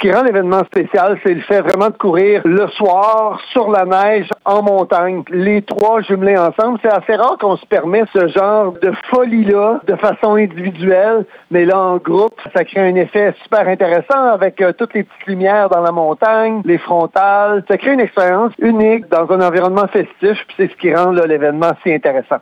Ce qui rend l'événement spécial, c'est le fait vraiment de courir le soir sur la neige en montagne. Les trois jumelés ensemble, c'est assez rare qu'on se permet ce genre de folie-là de façon individuelle, mais là en groupe, ça crée un effet super intéressant avec euh, toutes les petites lumières dans la montagne, les frontales. Ça crée une expérience unique dans un environnement festif, puis c'est ce qui rend l'événement si intéressant.